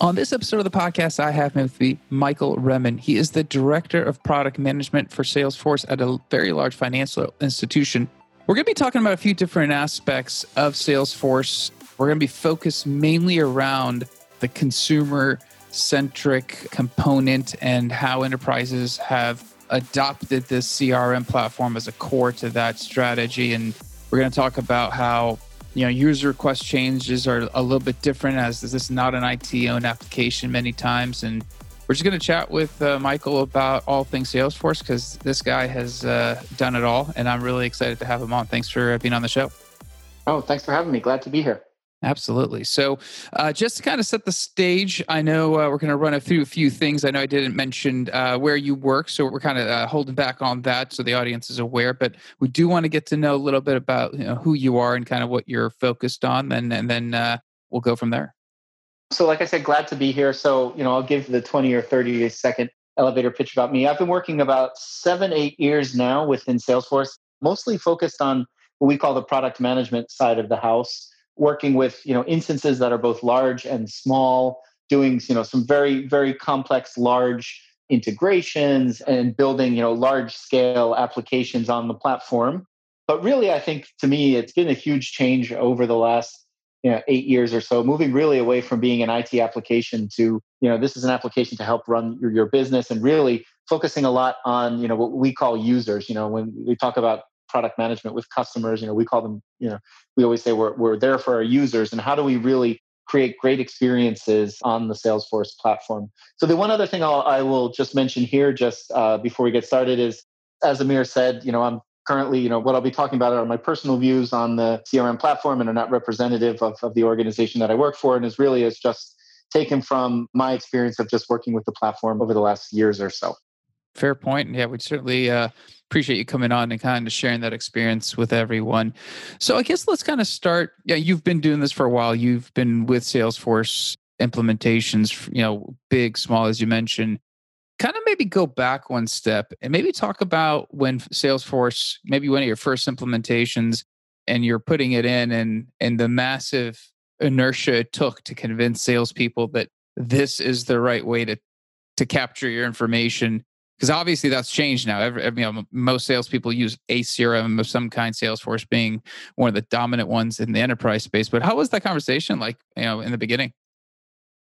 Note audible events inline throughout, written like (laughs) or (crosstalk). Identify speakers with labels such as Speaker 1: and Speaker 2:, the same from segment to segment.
Speaker 1: On this episode of the podcast, I have with me Michael Remen. He is the director of product management for Salesforce at a very large financial institution. We're going to be talking about a few different aspects of Salesforce. We're going to be focused mainly around the consumer centric component and how enterprises have adopted this CRM platform as a core to that strategy. And we're going to talk about how you know user request changes are a little bit different as this is not an IT owned application many times and we're just going to chat with uh, Michael about all things Salesforce because this guy has uh, done it all and I'm really excited to have him on. Thanks for being on the show.
Speaker 2: Oh, thanks for having me. Glad to be here.
Speaker 1: Absolutely. So, uh, just to kind of set the stage, I know uh, we're going to run through a few things. I know I didn't mention uh, where you work, so we're kind of uh, holding back on that so the audience is aware. But we do want to get to know a little bit about you know, who you are and kind of what you're focused on, and and then uh, we'll go from there.
Speaker 2: So, like I said, glad to be here. So, you know, I'll give the 20 or 30 second elevator pitch about me. I've been working about seven, eight years now within Salesforce, mostly focused on what we call the product management side of the house working with you know instances that are both large and small doing you know some very very complex large integrations and building you know large scale applications on the platform. But really i think to me it's been a huge change over the last you know, eight years or so moving really away from being an it application to you know this is an application to help run your, your business and really focusing a lot on you know what we call users. You know when we talk about product management with customers. You know, we call them, you know, we always say we're, we're there for our users and how do we really create great experiences on the Salesforce platform. So the one other thing I'll, I will just mention here, just uh, before we get started, is as Amir said, you know, I'm currently, you know, what I'll be talking about are my personal views on the CRM platform and are not representative of, of the organization that I work for, and is really is just taken from my experience of just working with the platform over the last years or so.
Speaker 1: Fair point. Yeah, we certainly uh, appreciate you coming on and kind of sharing that experience with everyone. So I guess let's kind of start. Yeah, you've been doing this for a while. You've been with Salesforce implementations, you know, big, small, as you mentioned. Kind of maybe go back one step and maybe talk about when Salesforce, maybe one of your first implementations, and you're putting it in and and the massive inertia it took to convince salespeople that this is the right way to to capture your information because obviously that's changed now. Every, you know, most salespeople use a CRM of some kind, Salesforce being one of the dominant ones in the enterprise space. But how was that conversation like, you know, in the beginning?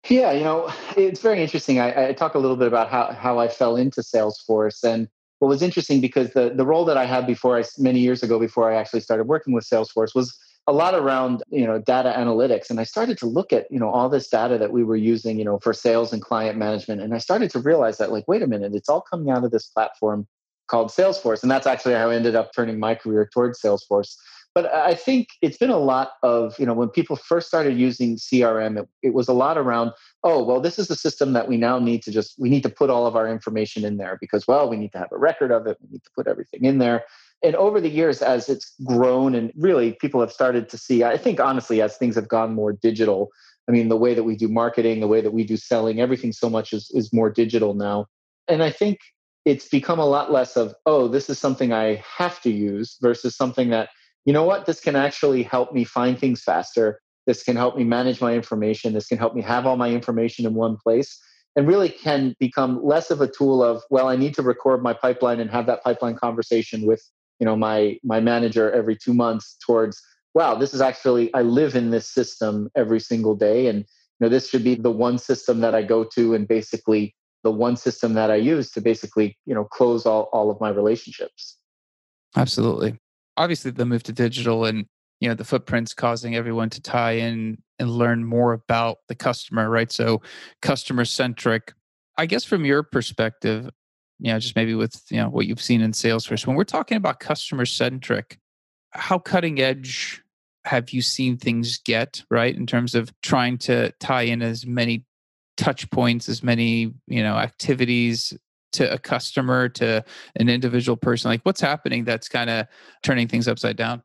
Speaker 2: Yeah, you know, it's very interesting. I, I talk a little bit about how, how I fell into Salesforce. And what was interesting because the, the role that I had before I, many years ago, before I actually started working with Salesforce was a lot around you know data analytics. And i started to look at you know all this data that we were using you know for sales and client management. And i started to realize that like wait a minute it's all coming out of this platform called salesforce. And that's actually how i ended up turning my career towards salesforce. But i think it's been a lot of you know when people first started using crm it, it was a lot around oh well this is the system that we now need to just we need to put all of our information in there because well we need to have a record of it. We need to put everything in there and over the years as it's grown and really people have started to see i think honestly as things have gone more digital i mean the way that we do marketing the way that we do selling everything so much is, is more digital now. And i think it's become a lot less of oh this is something i have to use versus something that you know what this can actually help me find things faster. This can help me manage my information. This can help me have all my information in one place and really can become less of a tool of well i need to record my pipeline and have that pipeline conversation with you know my my manager every two months towards wow this is actually i live in this system every single day and you know this should be the one system that i go to and basically the one system that i use to basically you know close all, all of my relationships.
Speaker 1: Absolutely. Obviously the move to digital and you know the footprints causing everyone to tie in and learn more about the customer right? So customer centric i guess from your perspective you know, just maybe with you know what you've seen in Salesforce. When we're talking about customer centric, how cutting edge have you seen things get right in terms of trying to tie in as many touch points, as many you know activities to a customer, to an individual person? Like, what's happening that's kind of turning things upside down?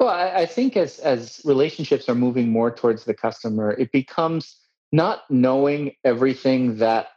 Speaker 2: Well, I, I think as as relationships are moving more towards the customer, it becomes not knowing everything that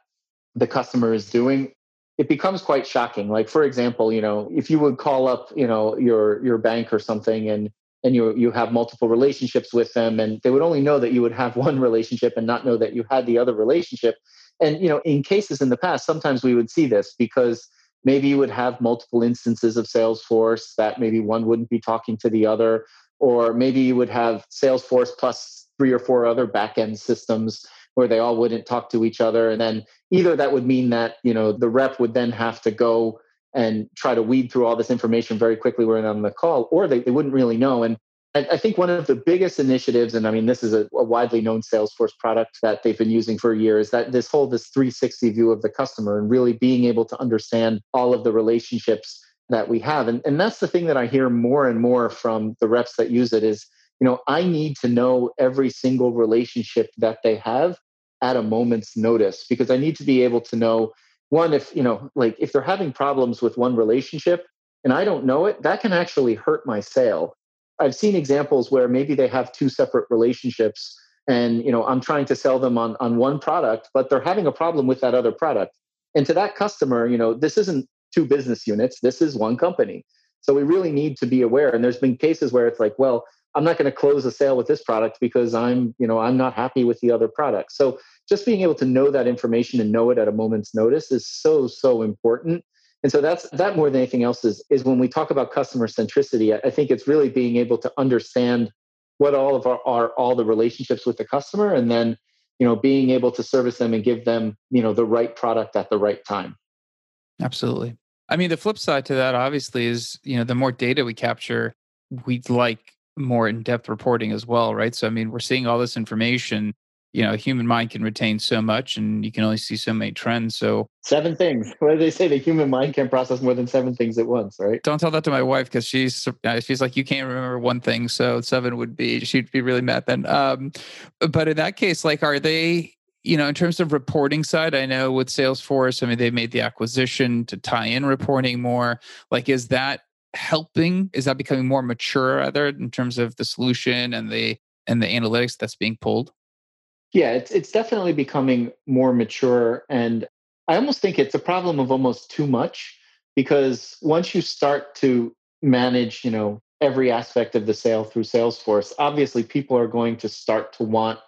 Speaker 2: the customer is doing it becomes quite shocking. Like for example, you know, if you would call up, you know, your your bank or something and and you you have multiple relationships with them and they would only know that you would have (laughs) one relationship and not know that you had the other relationship and you know in cases in the past sometimes we would see this because maybe you would have multiple instances of salesforce that maybe one wouldn't be talking to the other or maybe you would have salesforce plus three or four other backend systems where they all wouldn't talk to each other and then either that would mean that you know the rep would then have to go and try to weed through all this information very quickly when on the call, or they, they wouldn't really know. And I, think one of the biggest initiatives, and I mean, this is a, a, widely known Salesforce product that they've been using for years, that this whole this 360 view of the customer and really being able to understand all of the relationships that we have. And, and that's the thing that I hear more and more from the reps that use it is, you know, I need to know every single relationship that they have at a moment's notice because I need to be able to know one if you know like if they're having problems with one relationship and i don't know it that can actually hurt my sale. I've seen examples where maybe they have two separate relationships and you know i'm trying to sell them on on one product but they're having a problem with that other product. And to that customer you know this isn't two business units this is one company. So we really need to be aware and there's been cases where it's like well i'm not going to close a sale with this product because i'm you know i'm not happy with the other product. So just being able to know that information and know it at a moment's notice is so so important. And so that's that more than anything else is is when we talk about customer centricity i think it's really being able to understand what all of our are all the relationships with the customer and then you know being able to service them and give them you know the right product at the right time.
Speaker 1: Absolutely. I mean the flip side to that obviously is you know the more data we capture we'd like more in-depth reporting as well right so i mean we're seeing all this information you know, human mind can retain so much and you can only see so many trends. So
Speaker 2: seven things. (laughs) What do they say? The human mind can process more than seven things at once, right?
Speaker 1: Don't tell that to my wife because she's uh, she's like, you can't remember one thing. So seven would be she'd be really mad then. Um, but in that case, like, are they? You know, in terms of reporting side, I know with Salesforce, I mean, they made the acquisition to tie in reporting more. Like, is that helping? Is that becoming more mature, rather, in terms of the solution and the and the analytics that's being pulled?
Speaker 2: Yeah, it's it's definitely becoming more mature and I almost think it's a problem of almost too much because once you start to manage, you know, every aspect of the sale through Salesforce, obviously people are going to start to want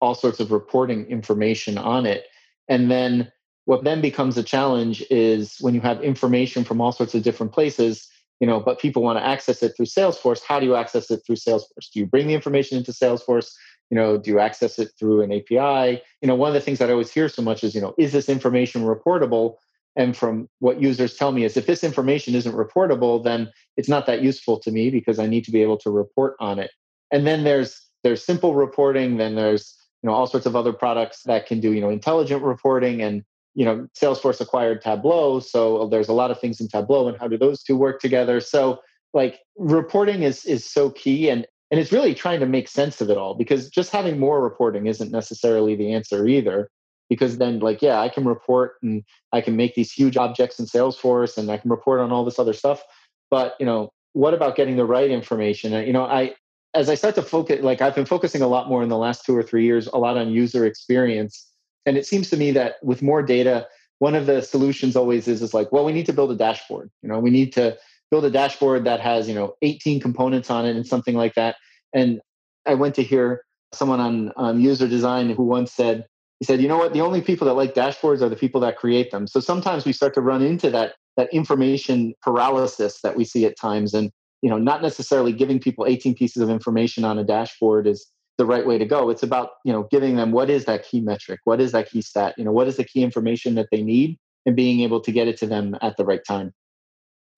Speaker 2: all sorts of reporting information on it. And then what then becomes a challenge is when you have information from all sorts of different places, you know, but people want to access it through Salesforce. How do you access it through Salesforce? Do you bring the information into Salesforce? you know do you access it through an api you know one of the things that i always hear so much is you know is this information reportable and from what users tell me is if this information isn't reportable then it's not that useful to me because i need to be able to report on it and then there's there's simple reporting then there's you know all sorts of other products that can do you know intelligent reporting and you know salesforce acquired tableau so there's a lot of things in tableau and how do those two work together? So like reporting is is so key and and it's really trying to make sense of it all because just having more reporting isn't necessarily the answer either because then like yeah i can report and i can make these huge objects in salesforce and i can report on all this other stuff but you know what about getting the right information? You know i as i start to focus like i've been focusing a lot more in the last two or three years a lot on user experience and it seems to me that with more data one of the solutions always is is like well we need to build a dashboard. You know we need to build a dashboard that has you know 18 components on it and something like that. And i went to hear someone on, on user design who once said he said you know what? The only people that like dashboards are the people that create them. So sometimes we start to run into that that information paralysis that we see at times. And you know not necessarily giving people 18 pieces of information on a dashboard is the right way to go it's about you know giving them what is that key metric what is that key stat you know what is the key information that they need and being able to get it to them at the right time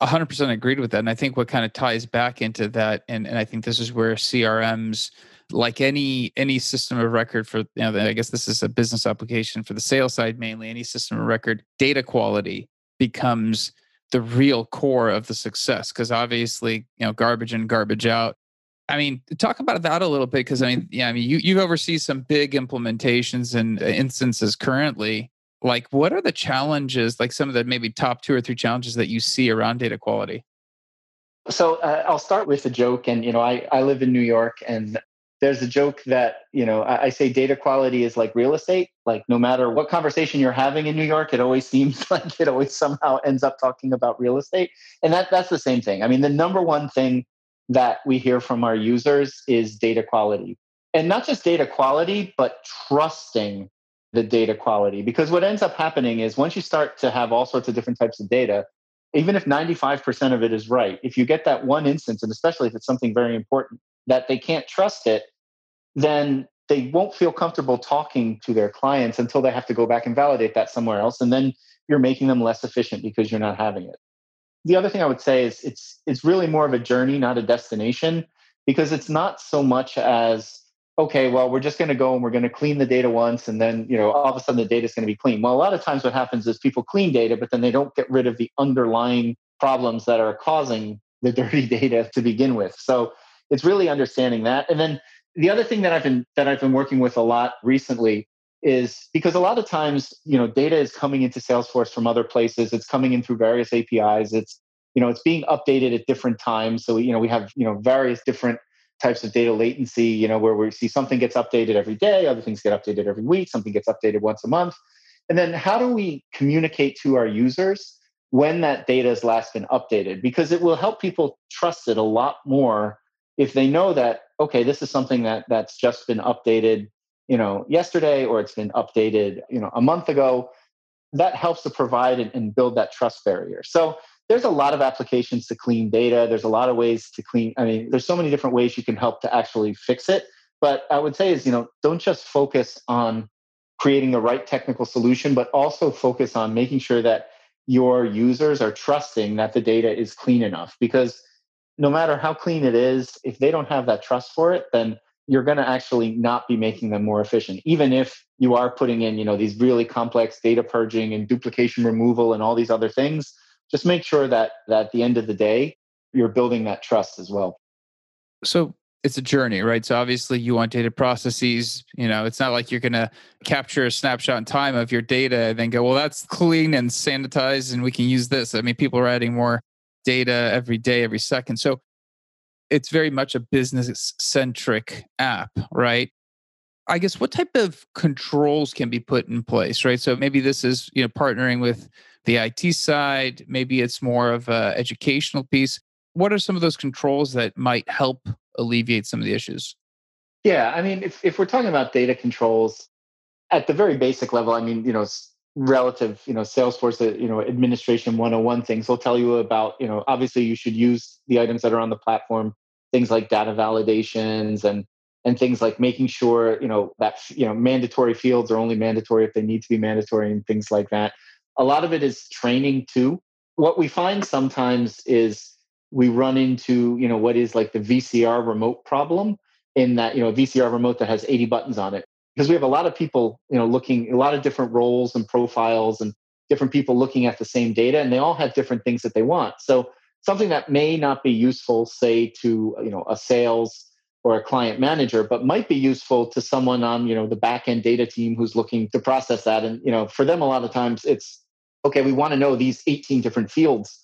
Speaker 1: 100% agreed with that. And I think what kind of ties back into that, and, and I think this is where CRMs, like any any system of record for, you know, I guess this is a business application for the sales side mainly, any system of record, data quality becomes the real core of the success. Because obviously, you know, garbage in, garbage out. I mean, talk about that a little bit because I mean, yeah, I mean, you you oversee some big implementations and instances currently. Like what are the challenges like some of the maybe top two or three challenges that you see around data quality?
Speaker 2: So uh, i'll start with a joke and you know I, I live in new york and there's a joke that you know I, I, say data quality is like real estate. Like no matter what conversation you're having in new york it always seems (laughs) like it always somehow ends up talking about real estate. And that that's the same thing. I mean the number one thing that we hear from our users is data quality. And not just data quality, but trusting the data quality. Because what ends up happening is once you start to have all sorts of different types of data, even if 95% of it is right, if you get that one instance, and especially if it's something very important, that they can't trust it, then they won't feel comfortable talking to their clients until they have to go back and validate that somewhere else. And then you're making them less efficient because you're not having it. The other thing I would say is it's it's really more of a journey, not a destination, because it's not so much as okay, well, we're just going to go and we're going to clean the data once, and then you know all of a sudden the data is going to be clean. Well, a lot of times what happens is people clean data, but then they don't get rid of the underlying problems that are causing the (laughs) dirty data to begin with. So it's really understanding that, and then the other thing that I've been that I've been working with a lot recently is because a lot of times you know data is coming into salesforce from other places. It's coming in through various apis it's you know it's being updated at different times. So you know we have you know various different types of data latency you know where we see something gets updated every day other things get updated every week something gets updated once a month. And then how do we communicate to our users when that data has last been updated? Because it will help people trust it a lot more if they know that okay this is something that that's just been updated you know yesterday or it's been updated you know a month ago that helps to provide and build that trust barrier. So there's a lot of applications to clean data. There's a lot of ways to clean i mean there's so many different ways you can help to actually fix it. But i would say is you know don't just focus on creating the right technical solution but also focus on making sure that your users are trusting that the data is clean enough. Because no matter how clean it is if they don't have that trust for it then you're going to actually not be making them more efficient. Even if you are putting in you know these really complex data purging and duplication removal and all these other things just make sure that, that at the end of the day you're building that trust as well.
Speaker 1: So it's a journey right? So obviously you want data processes you know it's not like you're going to capture a snapshot in time of your data and then go well that's clean and sanitized and we can use this. I mean people are adding more data every day every second. So it's very much a business centric app, right? I guess what type of controls can be put in place, right? So maybe this is you know partnering with the IT side. Maybe it's more of a educational piece. What are some of those controls that might help alleviate some of the issues?
Speaker 2: Yeah, I mean, if if we're talking about data controls at the very basic level, I mean, you know, relative, you know, Salesforce, uh, you know, administration 101 things will tell you about, you know, obviously you should use the items that are on the platform things like data validations and and things like making sure you know that you know mandatory fields are only mandatory if they need to be mandatory and things like that. A lot of it is training too. What we find sometimes is we run into you know what is like the vcr remote problem in that you know vcr remote that has 80 buttons on it. Because we have a lot of people you know looking a lot of different roles and profiles and different people looking at the same data and they all have different things that they want. So something that may not be useful, say, to you know a sales or a client manager, but might be useful to someone on you know the back end data team who's looking to process that. And you know, for them, a lot of times it's okay. We want to know these 18 different fields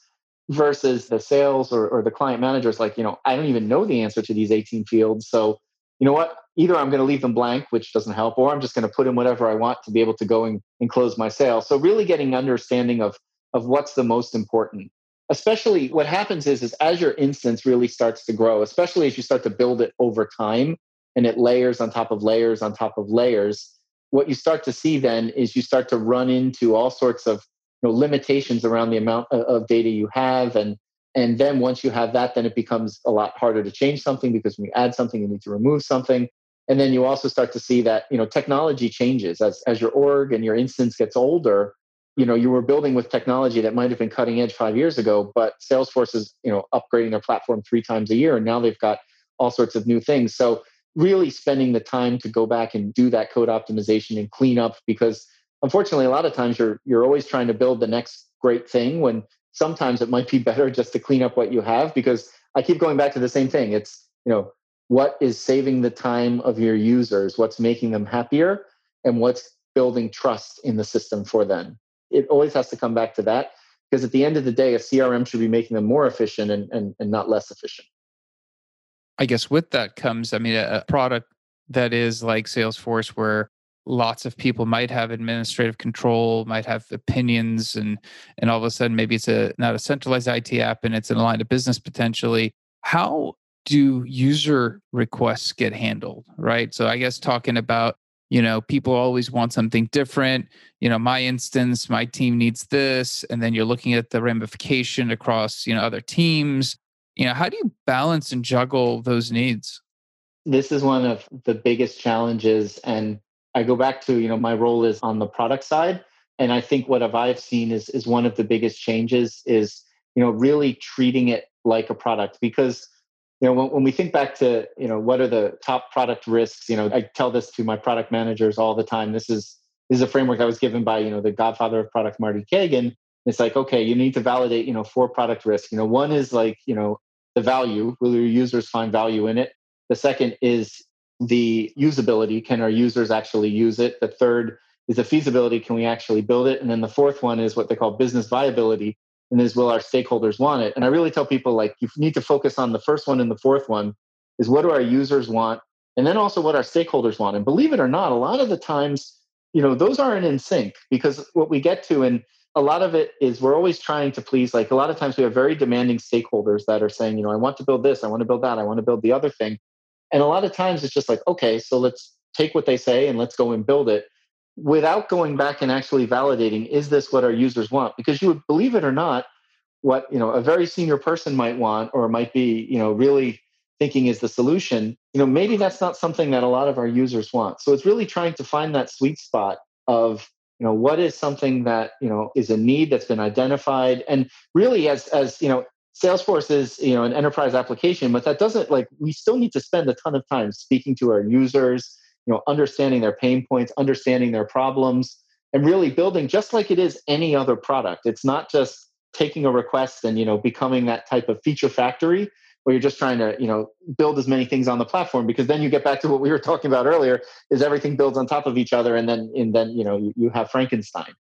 Speaker 2: versus the sales or, or the client manager is like, you know, I don't even know the answer to these 18 fields. So, you know what? Either I'm going to leave them blank, which doesn't help, or I'm just going to put in whatever I want to be able to go and, and close my sale. So really getting understanding of of what's the most important especially what happens is is as your instance really starts to grow especially as you start to build it over time and it layers on top of layers on top of layers what you start to see then is you start to run into all sorts of you know, limitations around the amount of data you have. And and then once you have that then it becomes a lot harder to change something because when you add something you need to remove something. And then you also start to see that you know technology changes. As as your org and your instance gets older you know you were building with technology that might have been cutting edge five years ago but salesforce is you know upgrading their platform three times a year and now they've got all sorts of new things. So really spending the time to go back and do that code optimization and clean up because unfortunately a lot of times you're you're always trying to build the next great thing when sometimes it might be (laughs) better just to clean up what you have because i keep going back to the same thing. It's you know what is saving the time of your users? What's making them happier? And what's building trust in the system for them it always has to come back to that because at the end of the day, a CRM should be making them more efficient and, and, and not less efficient.
Speaker 1: I guess with that comes, I mean, a, a product that is like Salesforce, where lots of people might have administrative control, might have opinions, and and all of a sudden maybe it's a not a centralized IT app and it's in a line of business potentially. How do user requests get handled? Right. So I guess talking about you know people always want something different. You know my instance my team needs this and then you're looking at the ramification across you know other teams. You know how do you balance and juggle those needs?
Speaker 2: This is one of the biggest challenges and i go back to you know my role is on the product side and i think what i've seen is is one of the biggest changes is you know really treating it like a product because you know when, when we think back to you know what are the top product risks you know i tell this to my product managers all the time. This is this is a framework that was given by you know the godfather of product marty cagan it's like okay you need to validate you know four product risks. You know one is like you know the value will your users find value in it? The second is the usability. Can our users actually use it? The third is the feasibility. Can we actually build it? And then the fourth one is what they call business viability and is will our stakeholders want it. And i really tell people like you need to focus on the first one and the fourth one is what do our users want and then also what our stakeholders want. And believe it or not a lot of the times you know those aren't in sync because what we get to and a lot of it is we're always trying to please like a lot of times we have very demanding stakeholders that are saying you know i want to build this i want to build that i want to build the other thing. And a lot of times it's just like okay so let's take what they say and let's go and build it without going back and actually validating is this what our users want? Because you would believe it or not what you know a very senior person might want or might be you know really thinking is the solution you know maybe that's not something that a lot of our users want. So it's really trying to find that sweet spot of you know what is something that you know is a need that's been identified? And really as as you know salesforce is you know an enterprise application but that doesn't like we still need to spend a ton of time speaking to our users you know understanding their pain points understanding their problems and really building just like it is any other product. It's not just taking a request and you know becoming that type of feature factory where you're just trying to you know build as many things on the platform because then you get back to what we were (laughs) talking about earlier is everything builds on top of each other and then and then you know you, you have frankenstein.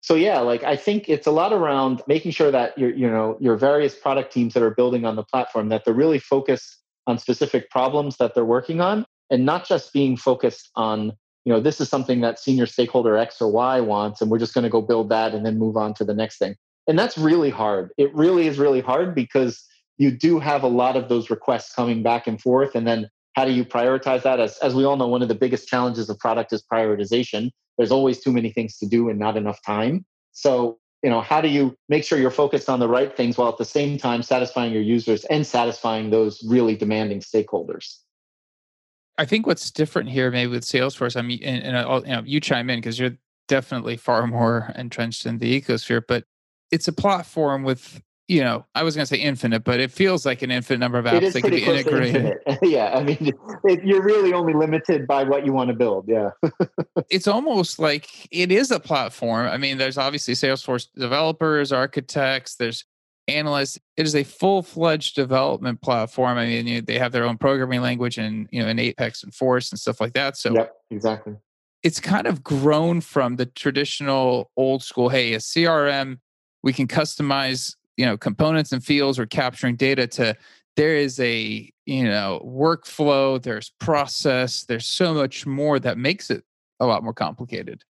Speaker 2: So yeah like i think it's a lot around making sure that your you know your various product teams that are building on the platform that they're really focused on specific problems that they're working on and not just being focused on you know this is something that senior stakeholder x or y wants and we're just going to go build that and then move on to the next thing. And that's really hard. It really is really hard because you do have a lot of those requests coming back and forth and then how do you prioritize that? As, as we all know one of the biggest challenges of product is prioritization. There's always too many things to do and not enough time. So you know how do you make sure you're focused on the right things while at the same time satisfying your users and satisfying those really demanding stakeholders
Speaker 1: I think what's different here, maybe with Salesforce, I mean, and, and I'll, you know, you chime in because you're definitely far (laughs) more entrenched in the ecosphere, but it's a platform with, you know, I was going to say infinite, but it feels like an infinite number of apps that can be integrated. (laughs)
Speaker 2: yeah, I mean, it, you're really only limited by what you want to build. Yeah, (laughs)
Speaker 1: it's almost like it is a platform. I mean, there's obviously Salesforce developers, architects, there's analysts. It is a full fledged development platform. I mean, you they have their own programming language and you know, in Apex and Force and stuff like that. So,
Speaker 2: yep, exactly.
Speaker 1: It's kind of grown from the traditional old school. Hey, a CRM, we can customize you know components and fields or capturing data to there is a you know workflow there's process there's so much more that makes it a lot more complicated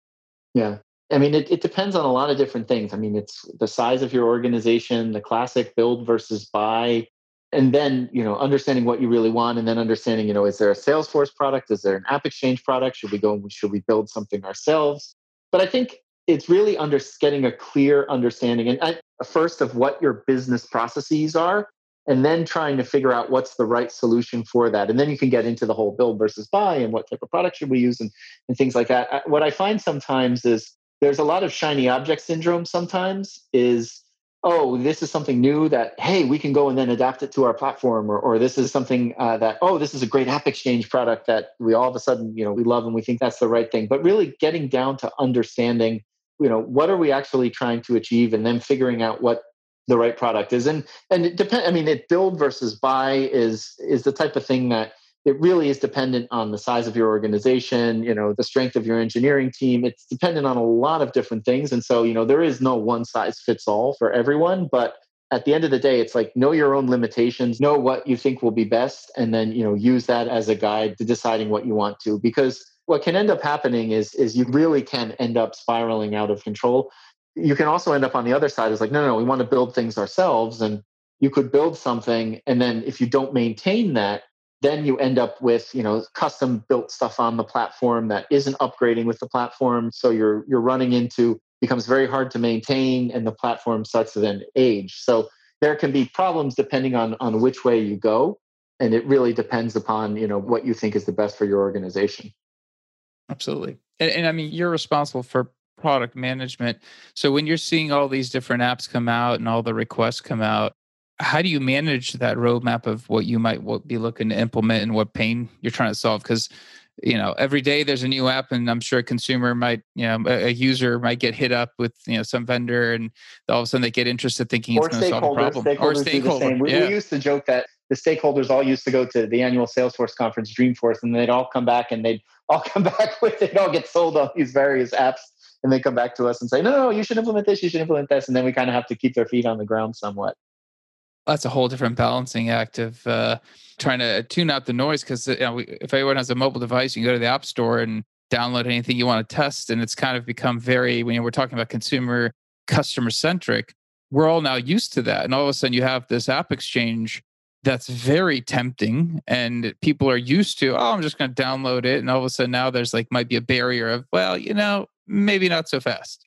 Speaker 2: yeah I mean, it, it depends on a lot of different things. I mean, it's the size of your organization, the classic build versus buy, and then you know understanding what you really want, and then understanding you know is there a Salesforce product, is there an App Exchange product? Should we go? Should we build something ourselves? But I think it's really under getting a clear understanding and first of what your business processes are, and then trying to figure out what's the right solution for that. And then you can get into the whole build versus buy and what type of product should we use and, and things like that. What I find sometimes is there's a lot of shiny object syndrome sometimes is oh this is something new that hey we can go and then adapt it to our platform or, or this is something uh, that oh this is a great app exchange product that we all of a sudden you know we love and we think that's the right thing. But really getting down to understanding you know what are we actually trying to achieve and then figuring out what the right product is. And and it depend i mean it build versus buy is is the type of thing that it really is dependent on the size of your organization you know the strength of your engineering team. It's dependent on a lot of different things. And so you know there is no one size fits all for everyone. But at the end of the day it's like know your own limitations know what you think will be best and then you know use that as a guide to deciding what you want to. Because what can end up happening is is you really can end up spiraling out of control. You can also end up on the other side is like no no we want to build things ourselves and you could build something and then if you don't maintain that then you end up with you know custom built stuff on the platform that isn't upgrading with the platform. So you're you're running into becomes very hard to maintain and the platform starts to then age. So there can be problems depending on on which way you go. And it really depends upon you know what you think is the best for your organization.
Speaker 1: Absolutely. And, and i mean you're responsible for product management. So when you're seeing all these different apps come out and all the requests come out how do you manage that roadmap of what you might be looking to implement and what pain you're trying to solve? Because you know every day there's a new app and i'm sure a consumer might you know a, user might get hit up with you know some vendor and all of a sudden they get interested thinking or it's going to solve a problem.
Speaker 2: Stakeholders or stakeholders we, yeah. we used to joke that the stakeholders all used to go to the annual salesforce conference dreamforce and they'd all come back and they'd (laughs) all come back with they'd all get sold on these various apps and they come back to us and say no no you should implement this you should implement this and then we kind of have to keep their feet on the ground somewhat
Speaker 1: that's a whole different balancing act of uh, trying to tune out the noise because you know, if anyone has a mobile device you can go to the app store and download anything you want to test and it's kind of become very when we're talking about consumer customer centric we're all now used to that and all of a sudden you have this app exchange that's very tempting and people are used to oh i'm just going to download it and all of a sudden now there's like might be a barrier of well you know maybe not so fast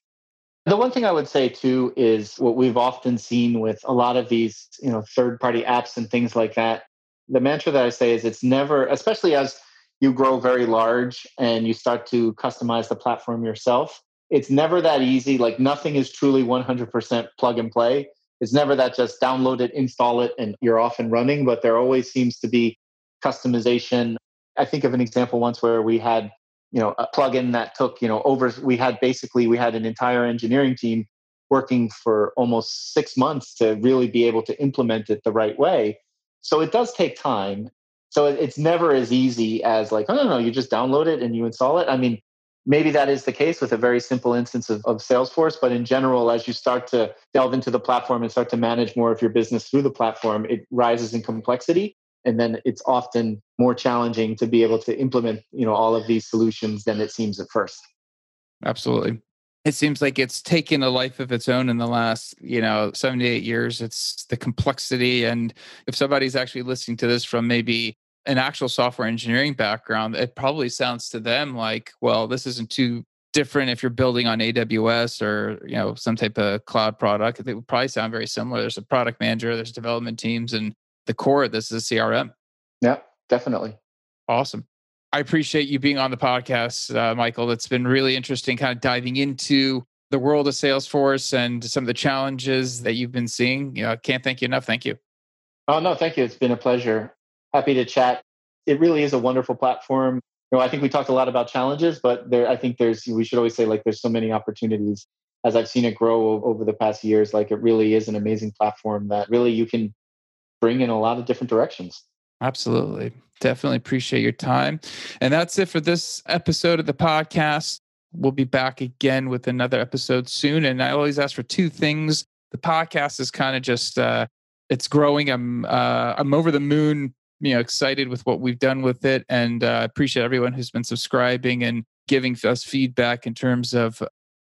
Speaker 2: the one thing I would say too is what we've often seen with a lot of these, you know, third-party apps and things like that. The mantra that I say is it's never, especially as you grow very large and you start to customize the platform yourself, it's never that easy. Like nothing is truly 100% plug and play. It's never that just download it, install it, and you're off and running. But there always seems to be customization. I think of an example once where we had you know a plugin that took you know over we had basically we had an entire engineering team working for almost six months to really be able to implement it the right way. So it does take time. So it's never as easy as like oh no no you just download it and you install it. I mean maybe that is the case with a very simple instance of, of salesforce but in general as you start to delve into the platform and start to manage more of your business through the platform it rises in complexity and then it's often more challenging to be able to implement you know all of these solutions than it seems at first.
Speaker 1: Absolutely. It seems like it's taken a life of its own in the last you know 78 years. It's the complexity and if somebody's actually listening to this from maybe an actual software engineering background it probably sounds to them like well this isn't too different if you're building on aws or you know some type of cloud product. It would probably sound very similar. There's a product manager there's development teams and the core of this is a CRM.
Speaker 2: Yeah, definitely.
Speaker 1: Awesome. I appreciate you being on the podcast, uh, Michael. It's been really interesting, kind of diving into the world of Salesforce and some of the challenges that you've been seeing. You know, can't thank you enough. Thank you.
Speaker 2: Oh no, thank you. It's been a pleasure. Happy to chat. It really is a wonderful platform. You know, I think we talked a lot about challenges, but there, I think there's. We should always say like there's so many opportunities. As I've seen it grow over the past years, like it really is an amazing platform that really you can bring in a lot of different directions.
Speaker 1: Absolutely. Definitely appreciate your time. And that's it for this episode of the podcast. We'll be back again with another episode soon. And I always ask for two things. The podcast is kind of just uh it's growing. I'm uh I'm over the moon, you know, excited with what we've done with it. And uh appreciate everyone who's been subscribing and giving us feedback in terms of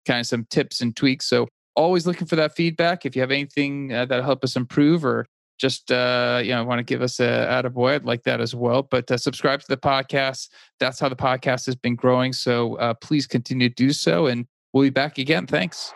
Speaker 1: kind of some tips and tweaks. So always looking for that feedback. If you have anything uh, that'll help us improve or just uh, you know want to give us a attaboy, I'd like that as well. But uh, subscribe to the podcast. That's how the podcast has been growing. So uh, please continue to do so, and we'll be back again. Thanks.